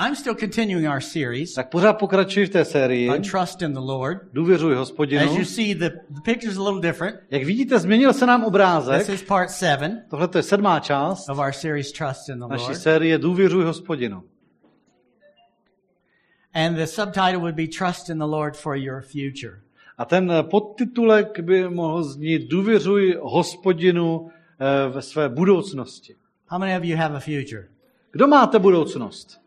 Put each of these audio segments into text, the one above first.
I'm still continuing our series Tak pořád pokračuji v té sérii. on trust in the Lord. Důvěřuji As hospodinu. you see, the, the picture's a little different. Jak vidíte, změnil se nám This obrázek. is part seven Tohle je sedmá část of our series Trust in the naší Lord. série Důvěřuji hospodinu. And the subtitle would be Trust in the Lord for your future. A ten eh, podtitulek by mohl znít Důvěřuj hospodinu eh, ve své budoucnosti. How many of you have a future? Kdo máte budoucnost?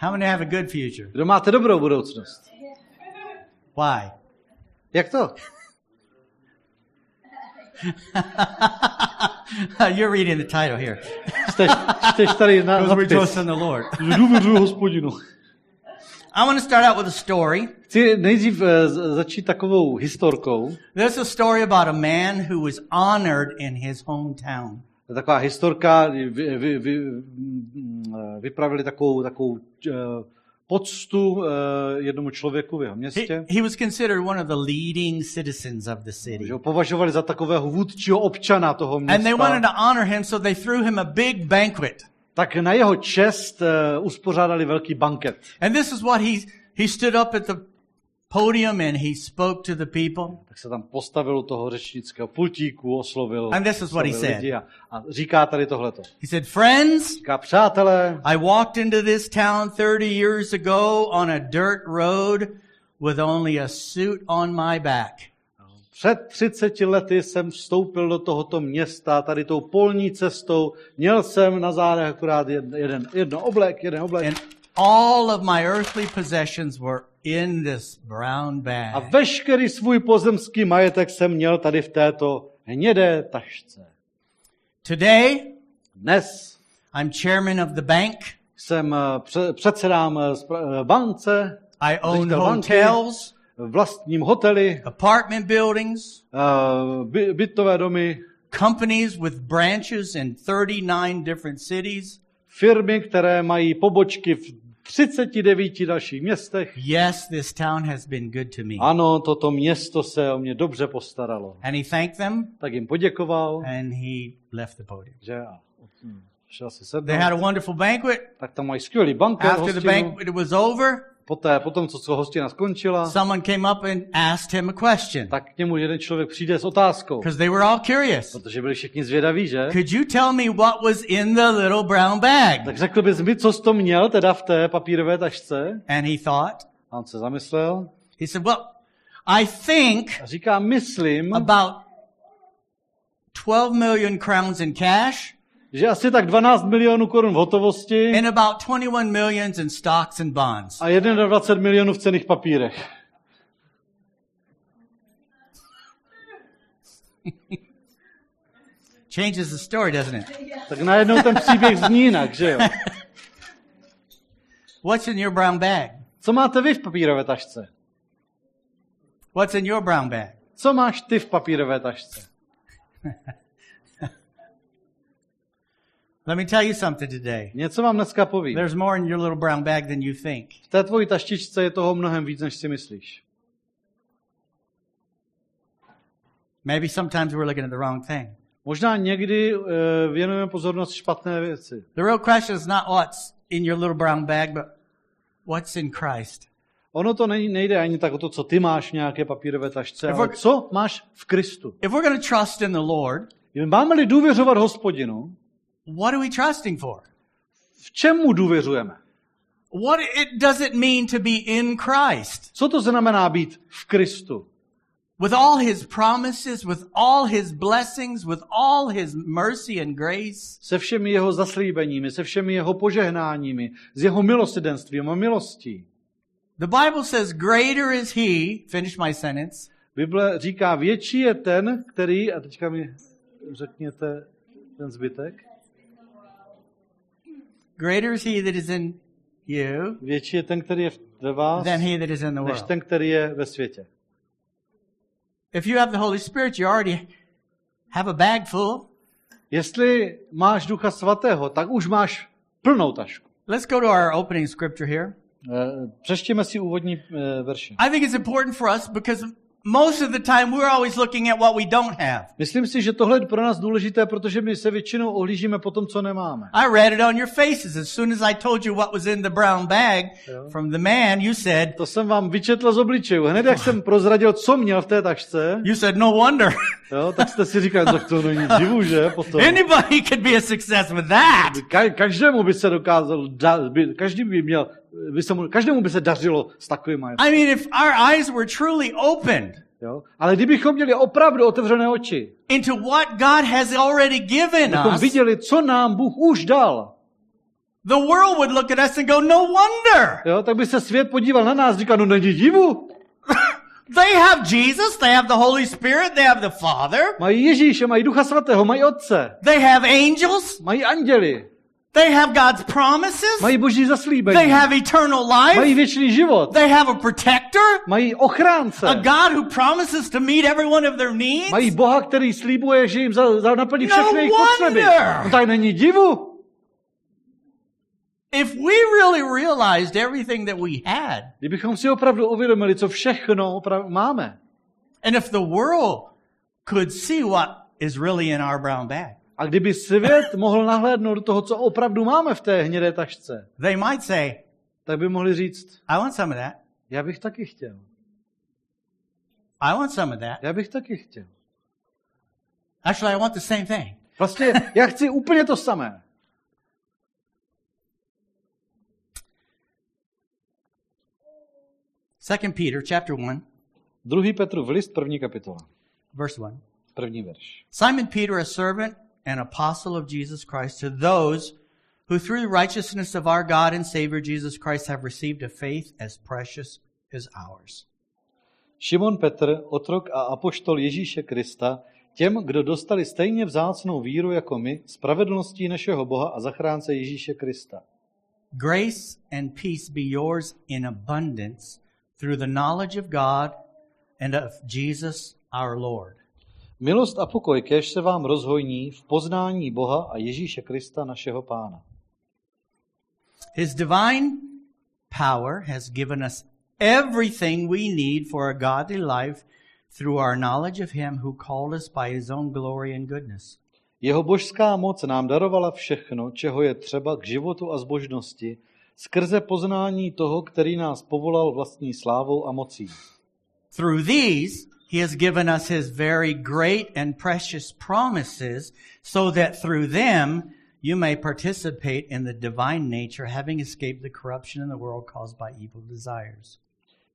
How many have a good future? Kdo máte dobrou budoucnost? Why? Jak to? You're reading the title here. Čteš tady na Because we trust zapis. in the Lord. Důvěřuji hospodinu. I want to start out with a story. Chci nejdřív začít takovou historkou. There's a story about a man who was honored in his hometown. Taková historka, vy, vy, vy, mm, eh, vypravili takovou, takovou eh, poctu eh, jednomu člověku v jeho He, městě. he was considered one of the leading citizens of the city. Že ho považovali za takového vůdčího občana toho And they wanted města. to honor him, so they threw him a big banquet. Tak na jeho čest uspořádali velký banket. And this is what he he stood up at the podium and he spoke to the people. Tak se tam postavil u toho řečnického pultíku, oslovil, And this is what he said. a, a říká tady tohleto. He said, "Friends, Říká, přátelé, I walked into this town 30 years ago on a dirt road with only a suit on my back. Před 30 lety jsem vstoupil do tohoto města tady tou polní cestou. Měl jsem na zádech akorát jeden, jeden, jedno oblek, jeden oblek. And all of my earthly possessions were in this brown A bag. veškerý svůj pozemský majetek jsem měl tady v této hnědé tašce. Today, Dnes I'm chairman of the bank. jsem eh, pře- předsedám eh, eh, bance, I own hotels, vlastním hoteli, apartment buildings, by, bytové domy, companies with branches in 39 different cities. firmy, které mají pobočky v 39 dalších městech. Yes, this town has been good to me. Ano, toto město se o mě dobře postaralo. And he thanked them Tak jim poděkoval, and he left the podium. že a hm, šel si They had a sednout. wonderful banquet. Tak tam mají skvělý banket, After the hostinu. banquet was over, Poté, potom, co co hostina skončila, someone came up and asked him a question tak k němu jeden člověk přijde s otázkou. because they were all curious. Protože byli všichni zvědaví, že? Could you tell me what was in the little brown bag? Tak řekl bys mi, co jsi to měl teda v té papírové tašce? And he thought, A on se zamyslel he said, Well, I think a říká, myslím, about 12 million crowns in cash že asi tak 12 milionů korun v hotovosti and about 21 millions in stocks and bonds. a 21 milionů v cených papírech. Changes the story, doesn't it? Tak najednou ten příběh zní jinak, že jo? What's in your brown bag? Co máte vy v papírové tašce? What's in your brown bag? Co máš ty v papírové tašce? Let me tell you something today. Něco vám dneska povím. There's more in your little brown bag than you think. V té tvojí taštičce je toho mnohem víc, než si myslíš. Maybe sometimes we're looking at the wrong thing. Možná někdy uh, věnujeme pozornost špatné věci. The real question is not what's in your little brown bag, but what's in Christ. Ono to nej- nejde ani tak o to, co ty máš v nějaké papírové tašce, ale co máš v Kristu. If we're going to trust in the Lord, Máme-li důvěřovat hospodinu, what are we trusting for? v čemu důvěřujeme? What it does it mean to be in Christ? Co to znamená být v Kristu? With all his promises, with all his blessings, with all his mercy and grace. Se všemi jeho zaslíbeními, se všemi jeho požehnáními, s jeho milosrdenstvím a milostí. The Bible says, Greater is he, finish my sentence, Bible říká, větší je ten, který, a teďka mi řekněte ten zbytek, greater is he that is in you větší je ten, který je ve vás, than he that is in the než world. ten, který je ve světě. If you have the Holy Spirit, you already have a bag full. Jestli máš Ducha Svatého, tak už máš plnou tašku. Let's go to our opening scripture here. Eh, Přečtěme si úvodní eh, verši. I think it's important for us because most of the time we're always looking at what we don't have. Myslím si, že tohle je pro nás důležité, protože my se většinou ohlížíme po tom, co nemáme. I read it on your faces. As soon as I told you what was in the brown bag Yeah. from the man, you said, To jsem vám vyčetl z obličejů. Hned jak jsem prozradil, co měl v té tašce, you said, no wonder. jo, tak jste si říkali, tak to není divu, že? Potom. Anybody could be a success with that. Ka- každému by se dokázal, da- by, každý by měl, by se mu, každému by se dařilo s takovým majetkem. I mean, if our eyes were truly opened Jo? Ale kdybychom měli opravdu otevřené oči, into what God has already given us, viděli, co nám Bůh už dal, the world would look at us and go, no wonder. jo, tak by se svět podíval na nás a říkal, no není divu. They have Jesus, they have the Holy Spirit, they have the Father, Mají Ježíše, mají Ducha Svatého, mají Otce, they have angels, mají anděli, they have God's promises, mají boží they have eternal mají life, věčný život, they have a protector, mají ochránce, a God who promises to meet every one of their needs. mají Boha, který slíbuje, že jim za, za naplní No všechny jejich potřeby. No tak není divu. If we really realized everything that we had, Kdybychom si opravdu uvědomili, co všechno opravdu máme, and if the world could see what is really in our brown bag, a kdyby svět mohl nahlédnout do toho, co opravdu máme v té hnědé tašce, they might say, tak by mohli říct, I want some of that. já bych taky chtěl. I want some of that. Já bych taky chtěl. Actually, I want the same thing. Vlastně já chci úplně to samé. Second Peter chapter 1, Druhý Petrův list, první kapitola, verse 1. první verš. Simon Peter, a servant and apostle of Jesus Christ, to those who through the righteousness of our God and Savior Jesus Christ have received a faith as precious as ours. Šimon Petr, otrok a apoštol Ježíše Krista, těm, kdo dostali stejně vzácnou víru jako my, spravedlností našeho Boha a zachránce Ježíše Krista. Grace and peace be yours in abundance through the knowledge of God and of Jesus our Lord. Milost a pokoj kež se vám rozhojní v poznání Boha a Ježíše Krista našeho Pána. His divine power has given us everything we need for a godly life through our knowledge of Him who called us by His own glory and goodness. Jeho božská moc nám darovala všechno, čeho je třeba k životu a zbožnosti, skrze poznání toho, který nás povolal vlastní slávou a mocí. Through these, He has given us His very great and precious promises, so that through them you may participate in the divine nature, having escaped the corruption in the world caused by evil desires.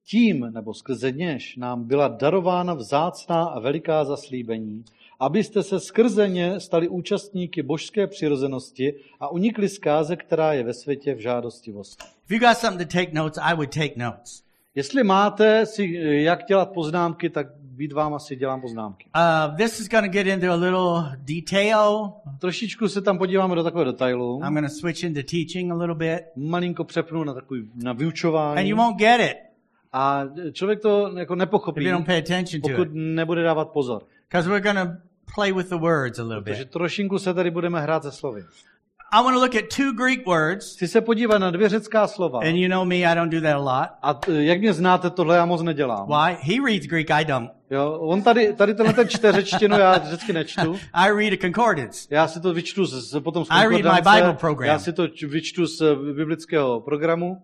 Tím, nebo skrze něž, nám byla darována vzácná a veliká zaslíbení, abyste se skrze ně stali účastníky božské přirozenosti a unikli zkáze, která je ve světě v žádostivosti. If you got something to take notes, I would take notes. Jestli máte si eh, jak dělat poznámky, tak být vám asi dělám poznámky. Uh, this is going to get into a little detail. Trošičku se tam podíváme do takového detailu. I'm going to switch into teaching a little bit, Malinko přepnu na takový na and vyučování. you won't get it A člověk to jako if nepochopí, you don't pay attention to pokud it, nebude dávat pozor. because we're going to play with the words a little Protože bit. trošinku se tady budeme hrát se slovy. I want to look at two Greek words, Chci se podívat na dvě řecká slova. and you know me, I don't do that a lot. A jak mě znáte, tohle já moc nedělám. Why? He reads Greek, I don't. Jo, on tady, tady tenhle ten čte řečtinu, já řecky nečtu. I read a concordance. Já si to vyčtu z, z, potom z I read my Bible program. já si to vyčtu z biblického programu,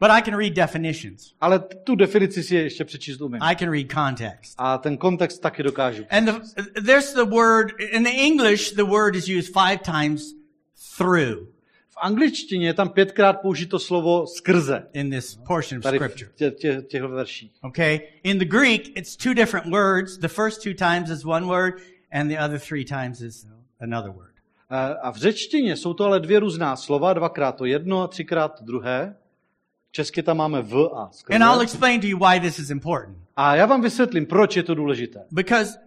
But I can read definitions. ale tu definici si ještě přečíst umím. I can read context. A ten kontext taky dokážu. And the, there's the word, in the English, the word is used five times through V angličtině je tam pětkrát použito slovo skrze. in this portion of scripture. v tě, tě, těchto verších. Okay? In the Greek, it's two different words. The first two times is one word, and the other three times is another word. A v řečtině jsou to ale dvě různá slova, dvakrát to jedno a třikrát to druhé. Česky tam máme v a skrze. And I'll explain to you why this is important. A já vám vysvětlím, proč je to důležité. Because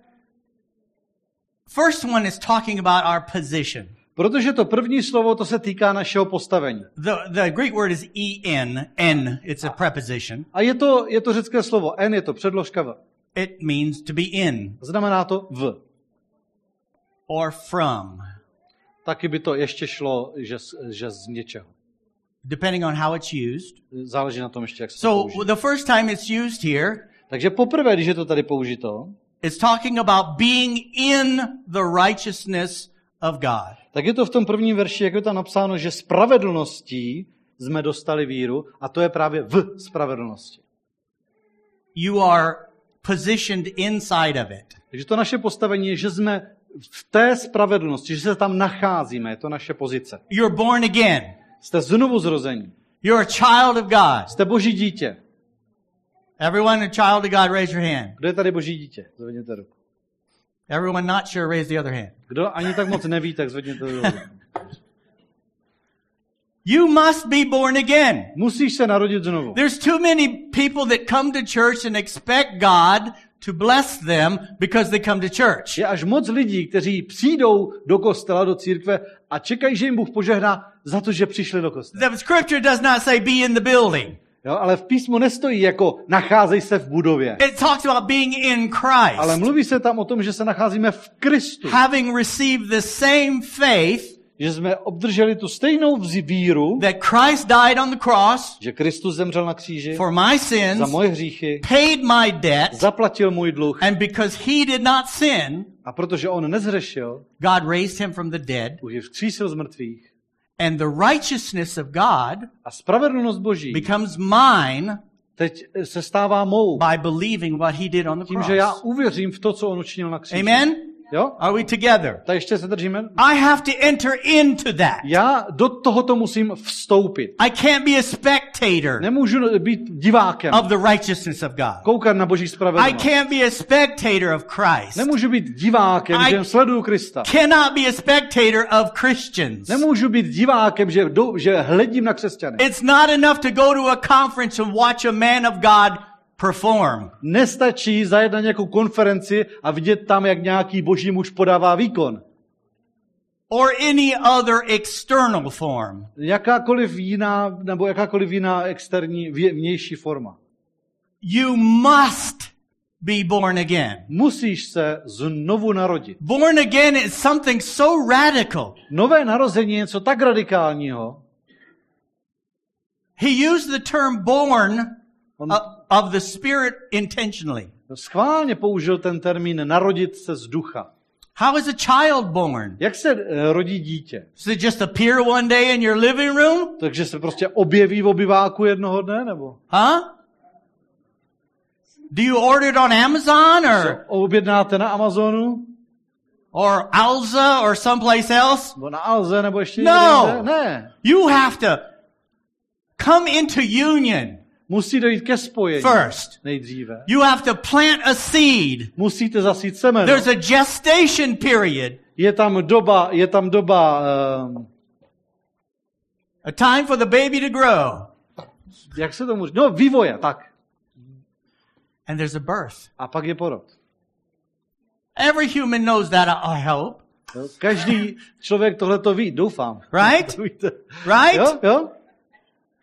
first one is talking about our position. Protože to první slovo, to se týká našeho postavení. The, the Greek word is en, en, it's a preposition. A je to, je to řecké slovo en, je to předložka v. It means to be in Znamená to v. or from, Taky by to ještě šlo, že, z- že z něčeho. depending on how it's used. Záleží na tom ještě, jak se to So použije. the first time it's used here, Takže poprvé, když je to tady použito, it's talking about being in the righteousness of God. Tak je to v tom prvním verši, jak je tam napsáno, že spravedlností jsme dostali víru a to je právě v spravedlnosti. You are positioned inside of it. Takže to naše postavení je, že jsme v té spravedlnosti, že se tam nacházíme, je to naše pozice. You're born again. Jste znovu zrození. You're a child of God. Jste boží dítě. Everyone a child of God, raise your hand. Kdo je tady boží dítě? Zvedněte ruku. Everyone not sure, raise the other hand. Kdo ani tak moc neví, tak zvedněte ruku. You must be born again. Musíš se narodit znovu. There's too many people that come to church and expect God to bless them because they come to church. Je až moc lidí, kteří přijdou do kostela, do církve a čekají, že jim Bůh požehná za to, že přišli do kostela. The scripture does not say be in the building. Jo, ale v písmu nestojí jako nacházej se v budově. It talks about being in Christ. Ale mluví se tam o tom, že se nacházíme v Kristu. Having received the same faith Že jsme obdrželi tu stejnou víru, that Christ died on the cross že Kristus zemřel na kříži for my za sins, moje hříchy, paid my debt, zaplatil můj dluh and because he did not sin, a protože on nezřešil, God raised him from the dead, Bůh je vzkřísil z mrtvých and the righteousness of God a spravedlnost Boží becomes mine teď se stává mou by believing what he did on the tím, že já cross. uvěřím v to, co on učinil na kříži. Amen? Jo? Are we together? Tak ještě se držíme. I have to enter into that. Já do tohoto musím vstoupit. I can't be a spectator Nemůžu být divákem, of the righteousness of God. koukat na Boží I spravedlnost. can't be a spectator of Christ. Nemůžu být divákem, I- že sleduju Krista. Cannot be a spectator of Christians. Nemůžu být divákem, že, do, že hledím na křesťany. It's not enough to go to a conference and watch a man of God perform. Nestačí zajet na nějakou konferenci a vidět tam, jak nějaký boží muž podává výkon. Or any other external form. Jakákoliv jiná, nebo jakákoliv jiná externí, vnější forma. You must be born again. Musíš se znovu narodit. Born again is something so radical. Nové narození je něco tak radikálního. He used the term born On of the Spirit intentionally. schválně použil ten termín narodit se z ducha. How is a child born? Jak se eh, rodí dítě? Does it just appear one day in your living room? Takže se prostě objeví v obyváku jednoho dne, nebo? Huh? Do you order it on Amazon or, objednáte na Amazonu? or Alza or someplace else? Nebo na Alze, nebo ještě No. někde? Ne. You have to come into union Musí dojít ke spojení first. nejdříve. You have to plant a seed. Musíte zasít semeno. There's a gestation period, Je tam doba, je tam doba, um, a time for the baby to grow, jak se tomu říká? No, vývoje, tak. and there's a birth. A pak je porod. Every human knows that, I hope. Každý člověk tohle to ví, doufám. Right? To víte. Right? Jo, jo,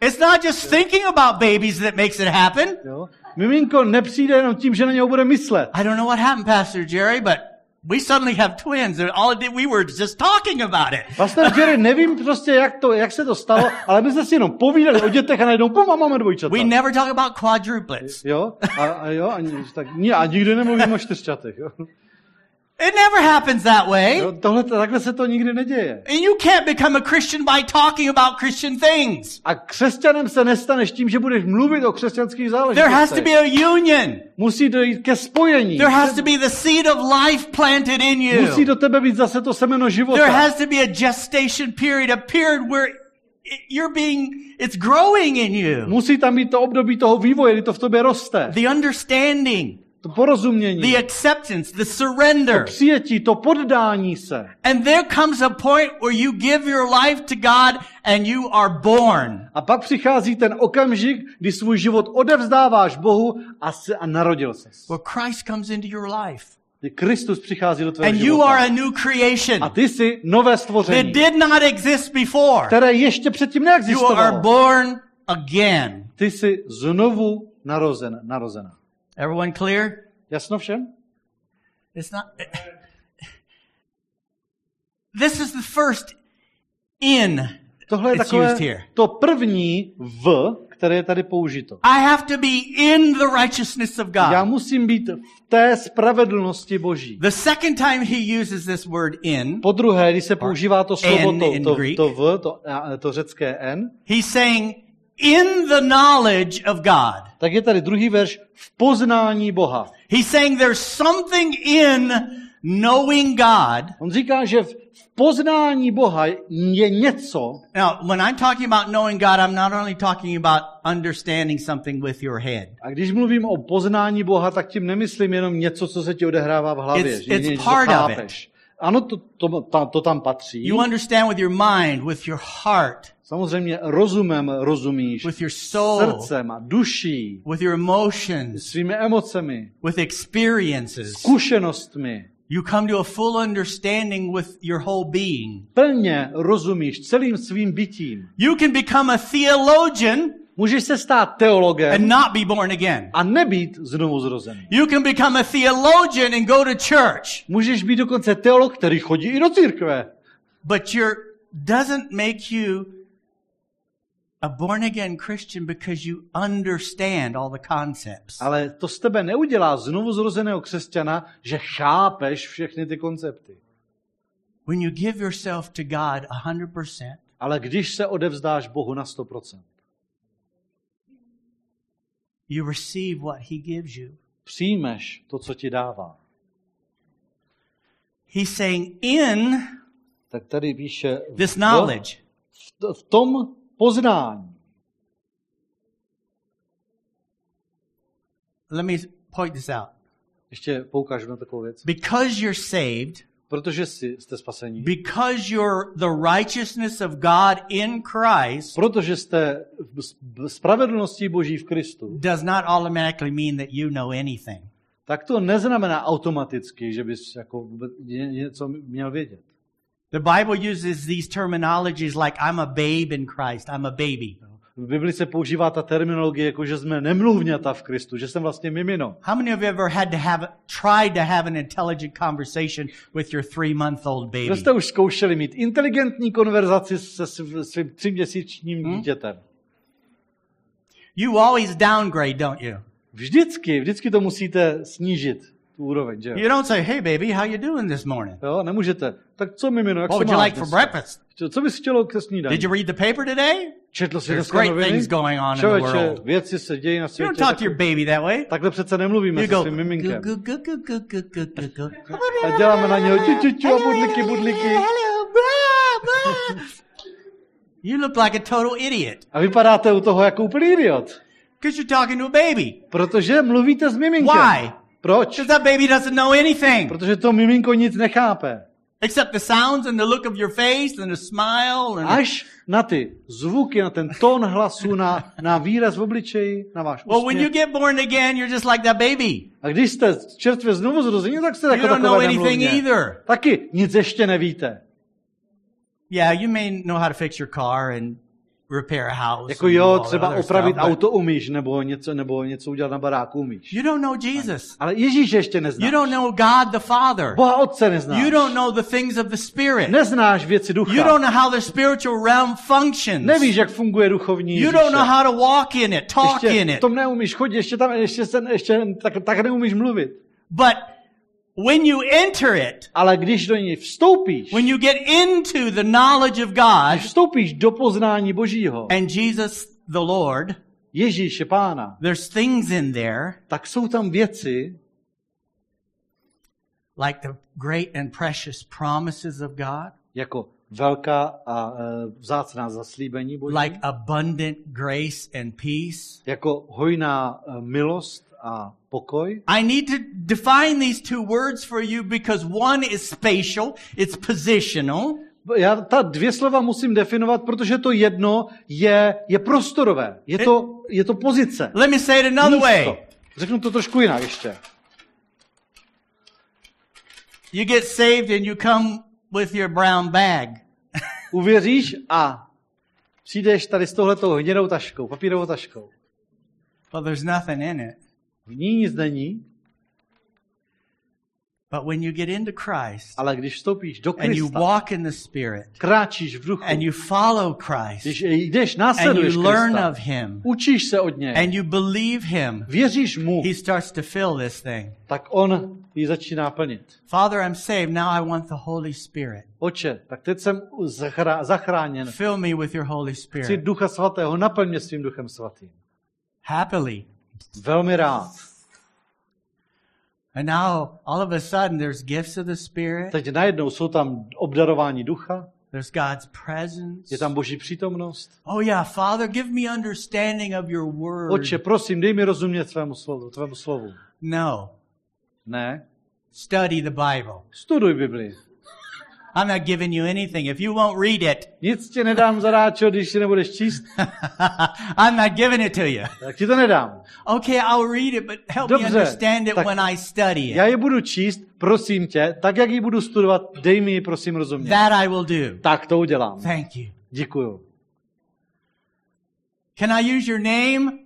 It's not just thinking about babies that makes it happen. jo. Miminko nepřijde jenom tím, že na něho bude myslet. I don't know what happened, Pastor Jerry, but we suddenly have twins. And all did, we were just talking about it. Pastor Jerry, nevím prostě, jak, to, jak se to stalo, ale my jsme si jenom povídali o dětech a najednou pum, a máme dvojčata. We never talk about quadruplets. Jo, a, a jo, a, tak, a nikdy nemluvím o čtyřčatech. Jo. It never happens that way. Jo, tohle, takhle se to nikdy neděje. And you can't become a Christian by talking about Christian things. A křesťanem se nestaneš tím, že budeš mluvit o křesťanských There has to záležitostech. be a union. Musí dojít ke spojení. There has to be the seed of life planted in Musí you. do tebe být zase to semeno There života. has to be a gestation period, a period where you're being, it's growing in you. Musí tam být to období toho vývoje, kdy to v tobě roste. The understanding, To porozumění, the acceptance, the surrender. přijetí, to poddání se. And there comes a point where you give your life to God and you are born. A pak přichází ten okamžik, kdy svůj život odevzdáváš Bohu a, se, a narodil ses. Where Christ comes into your life. Kristus přichází do tvého And you života. are a new creation A ty jsi nové that stvoření, did not exist before. které ještě předtím You are neexistovalo. born again. Ty jsi znovu narozen, narozena. Everyone clear? Jasno všem? It's not. This is the first in Tohle je takové to první v, které je tady použito. I have to be in the righteousness of Já God. musím být v té spravedlnosti Boží. The second time he uses this word in, Po druhé, když se používá to slovo, to, to, to v, to, to řecké n, he's saying in the knowledge of God. tak je tady druhý verš v poznání Boha. He's saying there's something in knowing God. On říká, že v, poznání Boha je něco, Now, when I'm talking about knowing God, I'm not only talking about understanding something with your head. a když mluvím o poznání Boha, tak tím nemyslím jenom něco, co se ti odehrává v hlavě, It's- it's part of chápeš. Ano, to, to, to, to tam patří. You understand with your mind, with your heart, Samozřejmě rozumem rozumíš, with your soul, srdcem a duší, with your emotions, svými emocemi, with experiences. zkušenostmi. You come to a full understanding with your whole being. Plně rozumíš celým svým bytím. You can become a theologian Můžeš se stát teologem and not be born again. a nebýt znovu zrozený. You can become a theologian and go to church, Můžeš být dokonce teolog, který chodí i do církve. but your doesn't make you a born again Christian because you understand all the concepts. Ale to z tebe neudělá znovu zrozeného křesťana, že chápeš všechny ty koncepty. When you give yourself to God 100%, Ale když se odevzdáš Bohu na 100%, you receive what he gives you. přijmeš to, co ti dává. He's saying in Tak tady píše this knowledge, v, v tom poznání. let me point this out. Ještě poukážu na takovou věc. Because you're saved, Protože jsi, jste spasení. because you're the righteousness of God in Christ, Protože jste spravedlností Boží v Kristu. does not automatically mean that you know anything. Tak to neznamená automaticky, že bys jako něco měl vědět. The Bible uses these terminologies like I'm a babe in Christ, I'm a baby. V Bibli se používá ta terminologie, jako že jsme nemluvňata v Kristu, že jsem vlastně mimino. How many of you ever had to have tried to have an intelligent conversation with your three month old baby? Kdo jste už zkoušeli mít inteligentní konverzaci se sv- svým tříměsíčním Hmm? dítětem? You always downgrade, don't you? Vždycky, vždycky to musíte snížit, tu úroveň, že jo? You don't say, "Hey baby, how you doing this morning? jo? Nemůžete. Tak co mimino, jak What se would you like for dneska? breakfast? Co bys chtělo ke snídani? Did you read the paper today?" Četl jsi There's great noviny? things going on in the world. věci se dějí na You don't talk to your baby that way. Takhle přece nemluvíme You se go. svým miminkem. A děláme na něho čučuču a budliky, budliky. You look like a total idiot A vypadáte u toho jako úplný idiot. because you're talking to a baby. Protože mluvíte s miminkem. Why? Proč? Because that baby doesn't know anything. Protože to miminko nic nechápe. Except the sounds and the look of your face and the smile and Až na ty zvuky, na ten tón hlasu, na, na výraz v obličeji, na váš well, when you get born again, you're just like that baby. A když jste čerstvě znovu zrození, tak jste You jako don't know takové anything nemluvně. either. Taky nic ještě nevíte. Yeah, you may know how to fix your car and repair a house. Jako jo, třeba opravit stuff, auto umíš, nebo něco, nebo něco udělat na baráku umíš. You don't know Jesus. Ale Ježíš ještě You neznáš. don't know God the Father. Boha Otce neznáš. You don't know the things of the Spirit. Neznáš věci ducha. You don't know how the spiritual realm functions. Nevíš, jak funguje duchovní You don't know how to walk in it, talk ještě in it. tom neumíš chodit, ještě tam, ještě, ještě tak, tak neumíš mluvit. But when you enter it, Ale když do něj vstoupíš, when you get into the knowledge of God když vstoupíš do poznání Božího, and Jesus the Lord, Ježíše Pána, there's things in there tak jsou tam věci, like the great and precious promises of God, jako velká a e, vzácná zaslíbení Boží, like abundant grace and peace. jako hojná e, milost a pokoj. I need to define these two words for you because one is spatial, it's positional, Já ta dvě slova musím definovat, protože to jedno je, je prostorové. Je to, je to pozice. Let me say it another Místo. way. Řeknu to trošku jinak ještě. You get saved and you come with your brown bag. Uvěříš a přijdeš tady s touhletou hnědou taškou, papírovou taškou. Well, there's nothing in it. V ní nic není, But when you get into Christ Ale když vstoupíš do and you Krista, walk in the Spirit kráčíš v duchu, and you follow Christ když jdeš, and následuješ you learn Krista, of Him učíš se od něj, and you believe Him, věříš mu, He starts to fill this thing. tak on ji začíná plnit. Father, I'm saved. Now I want the Holy Spirit. Oče, tak teď jsem zachrá, zachráněn. Fill me with your Holy Chci Spirit. ducha svatého, naplň mě svým duchem svatým. Happily. Velmi rád. And now all of a sudden there's gifts of the Spirit. Teď najednou jsou tam obdarování ducha, There's God's presence. je tam boží přítomnost. Oh yeah, Father, give me understanding of your word. Oče, prosím, dej mi rozumět svému slovu, tvému slovu. No. Ne, Study the Bible. studuj Bibli. I'm not giving you anything. If you won't read it, Nic ti nedám zadáčo, když si nebudeš číst, I'm not giving it to you. tak ti to nedám. Okay, I'll read it, but help me Dobře, understand it when I study Já it. je budu číst, prosím tě, tak jak ji budu studovat, dej mi ji prosím rozumět. That I will do. Tak to udělám. Thank you. Děkuju. Can I use your name?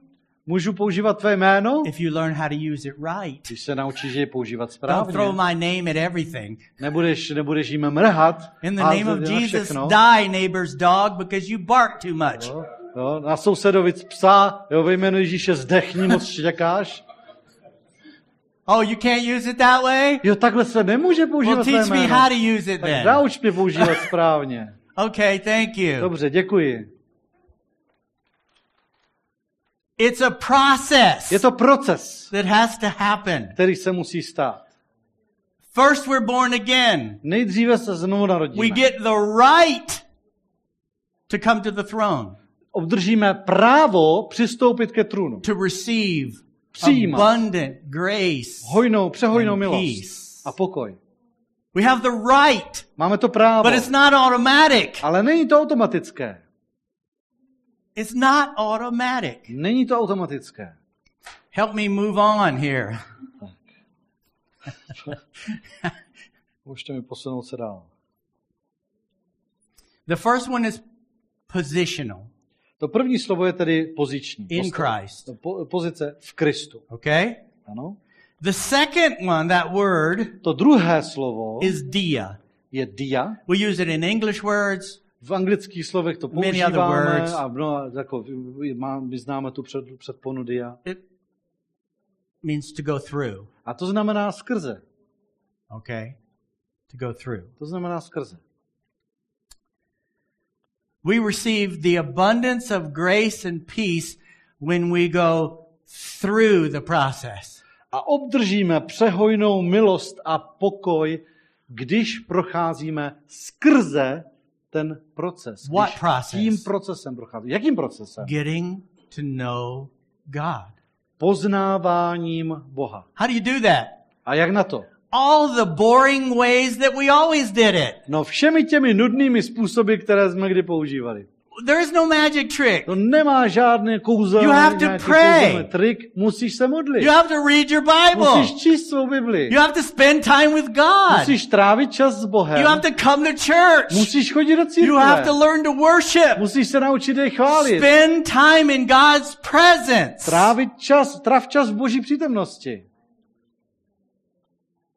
Můžu používat tvé jméno? If you learn how to use it right. Když se naučíš je používat Don't správně. throw my name at everything. Nebudeš, nebudeš jim mrhat. In the name of Jesus, die, neighbor's dog, because you bark too much. Jo, jo, na sousedovic psa, jo, ve jménu Ježíše zdechni, moc štěkáš. Oh, you can't use it that way? Jo, takhle se nemůže Well, používat tvé teach me jméno. how to use it Tak then. nauč mě používat správně. Okay, thank you. Dobře, děkuji. It's a process Je to proces, that has to happen. který se musí stát. First, we're born again. Nejdříve se znovu We narodíme. get the right to come to the throne, Obdržíme právo přistoupit ke trůnu. to receive Přijímat. abundant grace. Hojnou, přehojnou and milost peace. a pokoj. We have the right, Máme to právo, but it's not automatic. ale není to automatické. It's not automatic. Není to automatické. Help me move on here. Můžete mi posunout se dál. The first one is positional To první slovo je tedy poziční. in Christ. Po, pozice v Kristu. Okay? Ano. The second one, that word, To druhé slovo is dia. je dia. We use it in English words. V anglických slovech to používáme a mnoha, jako, má, my známe tu před, předponu dia. It means to go through. A to znamená skrze. Okay? To go through. To znamená skrze. We receive the abundance of grace and peace when we go through the process. A obdržíme přehojnou milost a pokoj, když procházíme skrze ten proces. What process? Tím procesem prochází. Jakým procesem? Getting to know God. Poznáváním Boha. How do you do that? A jak na to? All the boring ways that we always did it. No všemi těmi nudnými způsoby, které jsme kdy používali. There is no magic trick. To nemá žádný kouzel, You have to pray. trik. Musíš se modlit. You have to read your Bible. Musíš číst svou Bibli. You have to spend time with God. Musíš trávit čas s Bohem. You have to come to church. Musíš chodit do You have to learn to worship. Musíš se naučit jej chválit. Spend time in God's presence. Trávit čas, trav čas v boží přítomnosti.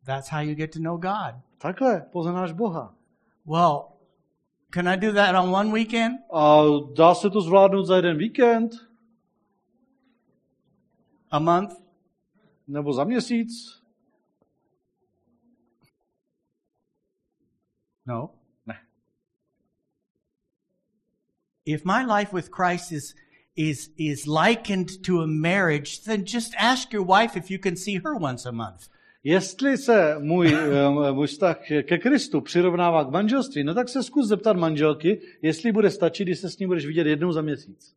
That's how you get to know God. Takhle poznáš Boha. Well, can I do that on one weekend? A dá se to zvládnout za jeden víkend? A month? Nebo za měsíc? No. Ne. If my life with Christ is is is likened to a marriage, then just ask your wife if you can see her once a month. Jestli se můj, eh, můj vztah ke Kristu přirovnává k manželství, no tak se zkus zeptat manželky, jestli bude stačit, když se s ní budeš vidět jednou za měsíc.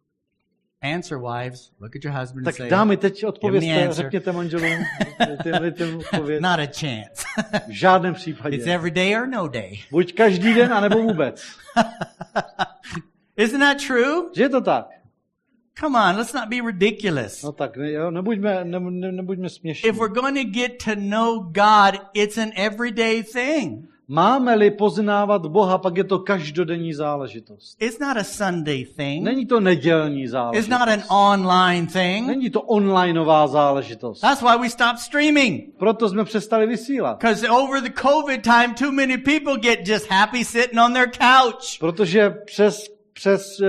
Answer, wives. Look at your husband and Tak say, dámy, teď Give me odpovězte, answer. řekněte manželům, not a chance. V žádném it's případě. every day or no day. Buď každý den, anebo vůbec. Isn't that true? Že je to tak? Come on, let's not be ridiculous. No tak, ne, jo, nebuďme, ne, ne, nebuďme směšní. If we're going to get to know God, it's an everyday thing. Máme-li poznávat Boha, pak je to každodenní záležitost. It's not a Sunday thing. Není to nedělní It's záležitost. not an online thing. Není to onlineová záležitost. That's why we stopped streaming. Proto jsme přestali vysílat. Because over the COVID time, too many people get just happy sitting on their couch. Protože přes, přes eh,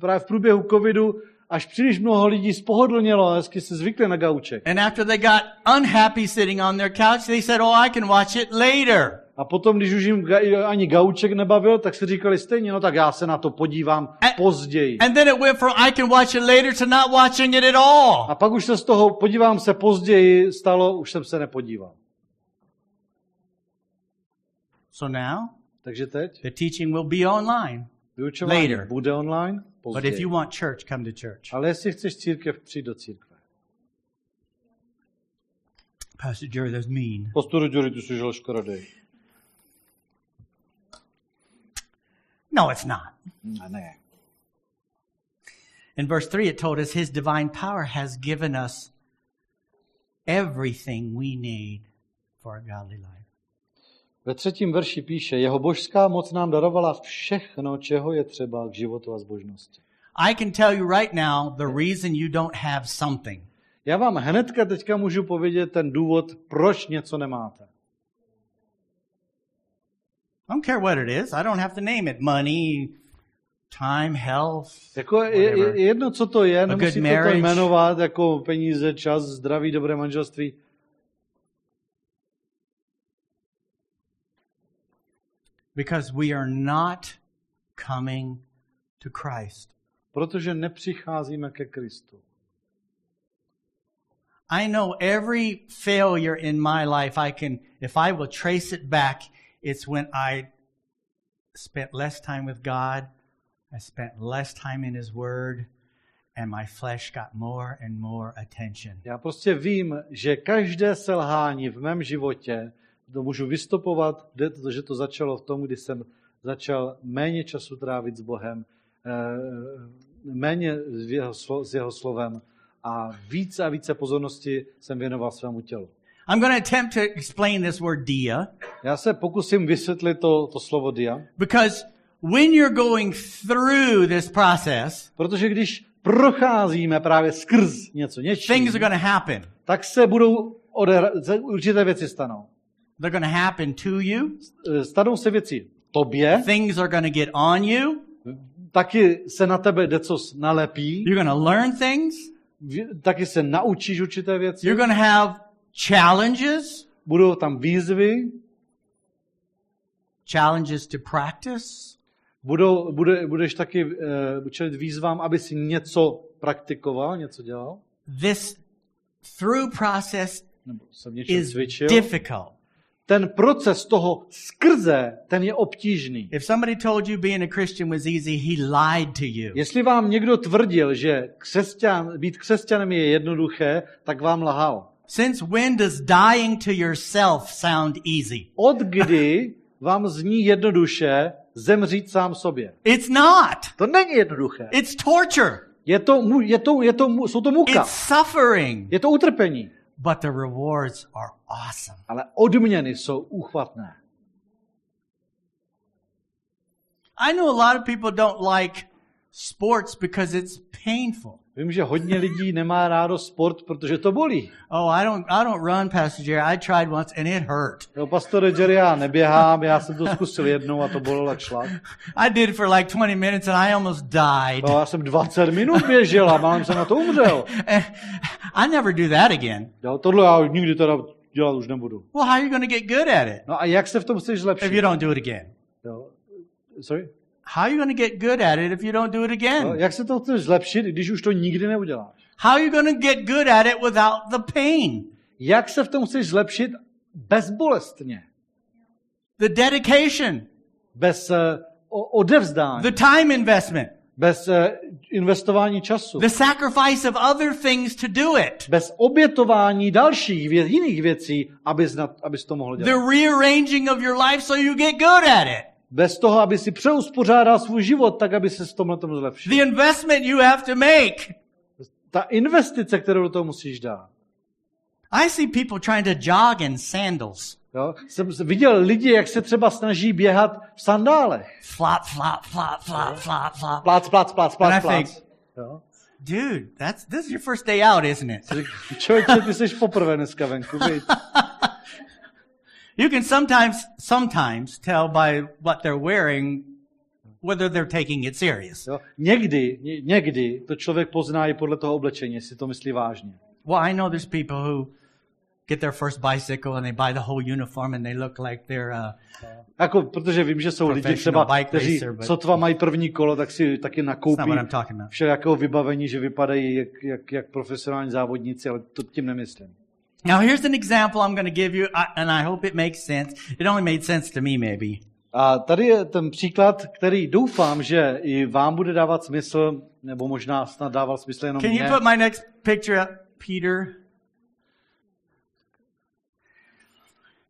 právě v průběhu covidu až příliš mnoho lidí spohodlnělo a hezky se zvykli na gauček. And after they got unhappy sitting on their couch, they said, oh, I can watch it later. A potom, když už jim ani gauček nebavil, tak si říkali stejně, no tak já se na to podívám A- později. And then it went from I can watch it later to not watching it at all. A pak už se z toho podívám se později stalo, už jsem se nepodíval. So now Takže teď the teaching will be online. Later. bude online, But if you want church, come to church. Ale jestli chceš církev, přijď do církve. Pastor Jerry, that's mean. Pastoru Jury, ty jsi žil škaredej. No, it's not. Ne, ne. In verse 3, it told us his divine power has given us everything we need for a godly life. Ve třetím verši píše, jeho božská moc nám darovala všechno, čeho je třeba k životu a zbožnosti. I can tell you right now the reason you don't have something. Já vám hnedka teďka můžu povědět ten důvod, proč něco nemáte. I don't care what it is. I don't have to name it. Money, time, health. Jako je, jedno, co to je, nemusíte to jmenovat jako peníze, čas, zdraví, dobré manželství. Because we are not coming to Christ. Protože nepřicházíme ke Kristu. I know every failure in my life I can, if I will trace it back, it's when I spent less time with God, I spent less time in His Word, and my flesh got more and more attention. Já prostě vím, že každé selhání v mém životě, to můžu vystopovat, že to začalo v tom, kdy jsem začal méně času trávit s Bohem, eh, méně s jeho, s jeho slovem a více a více pozornosti jsem věnoval svému tělu. I'm going to attempt to explain this word dia Já se pokusím vysvětlit to, to slovo dia, because when you're going through this process, protože když procházíme právě skrz něco, něčím, things are going to happen. tak se budou odehra- určité věci stanou. They're going to happen to you. Eh, Stanou se věci tobě, Things are going to get on you. taky se na tebe decos nalepí, You're going to learn things. taky se naučíš určité věci, You're going to have challenges, budou tam výzvy, challenges to practice. budou, bude, budeš taky uh, čelit výzvám, aby si něco praktikoval, něco dělal, This through process is cvičil. difficult. Ten proces toho skrze, ten je obtížný. If somebody told you being a Christian was easy, he lied to you. Jestli vám někdo tvrdil, že křesťan, být křesťanem je jednoduché, tak vám lhal. Since when does dying to yourself sound easy? Od kdy vám zní jednoduše zemřít sám sobě? It's not. To není jednoduché. It's torture. Je to, je to, je to, jsou to muka. It's suffering. Je to utrpení. But the rewards are awesome. Ale odměny jsou úchvatné. I know a lot of people don't like sports because it's painful. Vím, že hodně lidí nemá rádo sport, protože to bolí. Oh, I don't I don't run, Pastor Jerry. I tried once and it hurt. Jo, pastore Jerry, já neběhám, já jsem to zkusil jednou a to bolelo šlak. I did it for like 20 minutes and I almost died. No, já jsem 20 minut běžel a málem jsem na to umřel. I never do that again. Jo, tohle já nikdy teda dělat už nebudu. Well, how are you going to get good at it No a jak se v tom chceš if zlepšit? you don't do it again? Jo. Sorry? How are you going to get good at it if you don't do it again? jak se to chceš zlepšit, když už to nikdy neuděláš? How are you going to get good at it without the pain? Jak se v tom chceš zlepšit bezbolestně? The dedication, Bez uh, odevzdání, the time investment, bez uh, investování času, the sacrifice of other things to do it, bez obětování dalších vě- jiných věcí, abys, na, abys to mohl dělat. the rearranging of your life so you get good at it, Bez toho, aby si přeuspořádal svůj život, tak aby se s tomhle tom zlepšil. the investment you have to make. Ta investice, kterou do toho musíš dát. I see people trying to jog in sandals. Jo? Jsem viděl lidi, jak se třeba snaží běhat v sandálech. Flop, flop, flop, flop, flop, flop. Plác, plác, plác, And I plác, think-. Jo? Dude, that's this is your first day out, isn't it? Člověče, ty jsi poprvé dneska venku? You can sometimes sometimes tell by what they're wearing whether they're taking it serious. Jo? Někdy, ně- někdy to člověk pozná i podle toho oblečení, jestli to myslí vážně. Well, I know there's people who get their first bicycle and they buy the whole uniform and they look like they're uh, Jako, protože vím, že jsou lidi třeba, kteří racer, but- sotva mají první kolo, tak si taky nakoupí všelijakého vybavení, že vypadají jak, jak, jak profesionální závodníci, ale to tím nemyslím. Now here's an example I'm going to give you and I hope it makes sense. It only made sense to me maybe. A tady je ten příklad, který doufám, že i vám bude dávat smysl, nebo možná snad dával smysl jenom Can you mě. put my next picture up, Peter?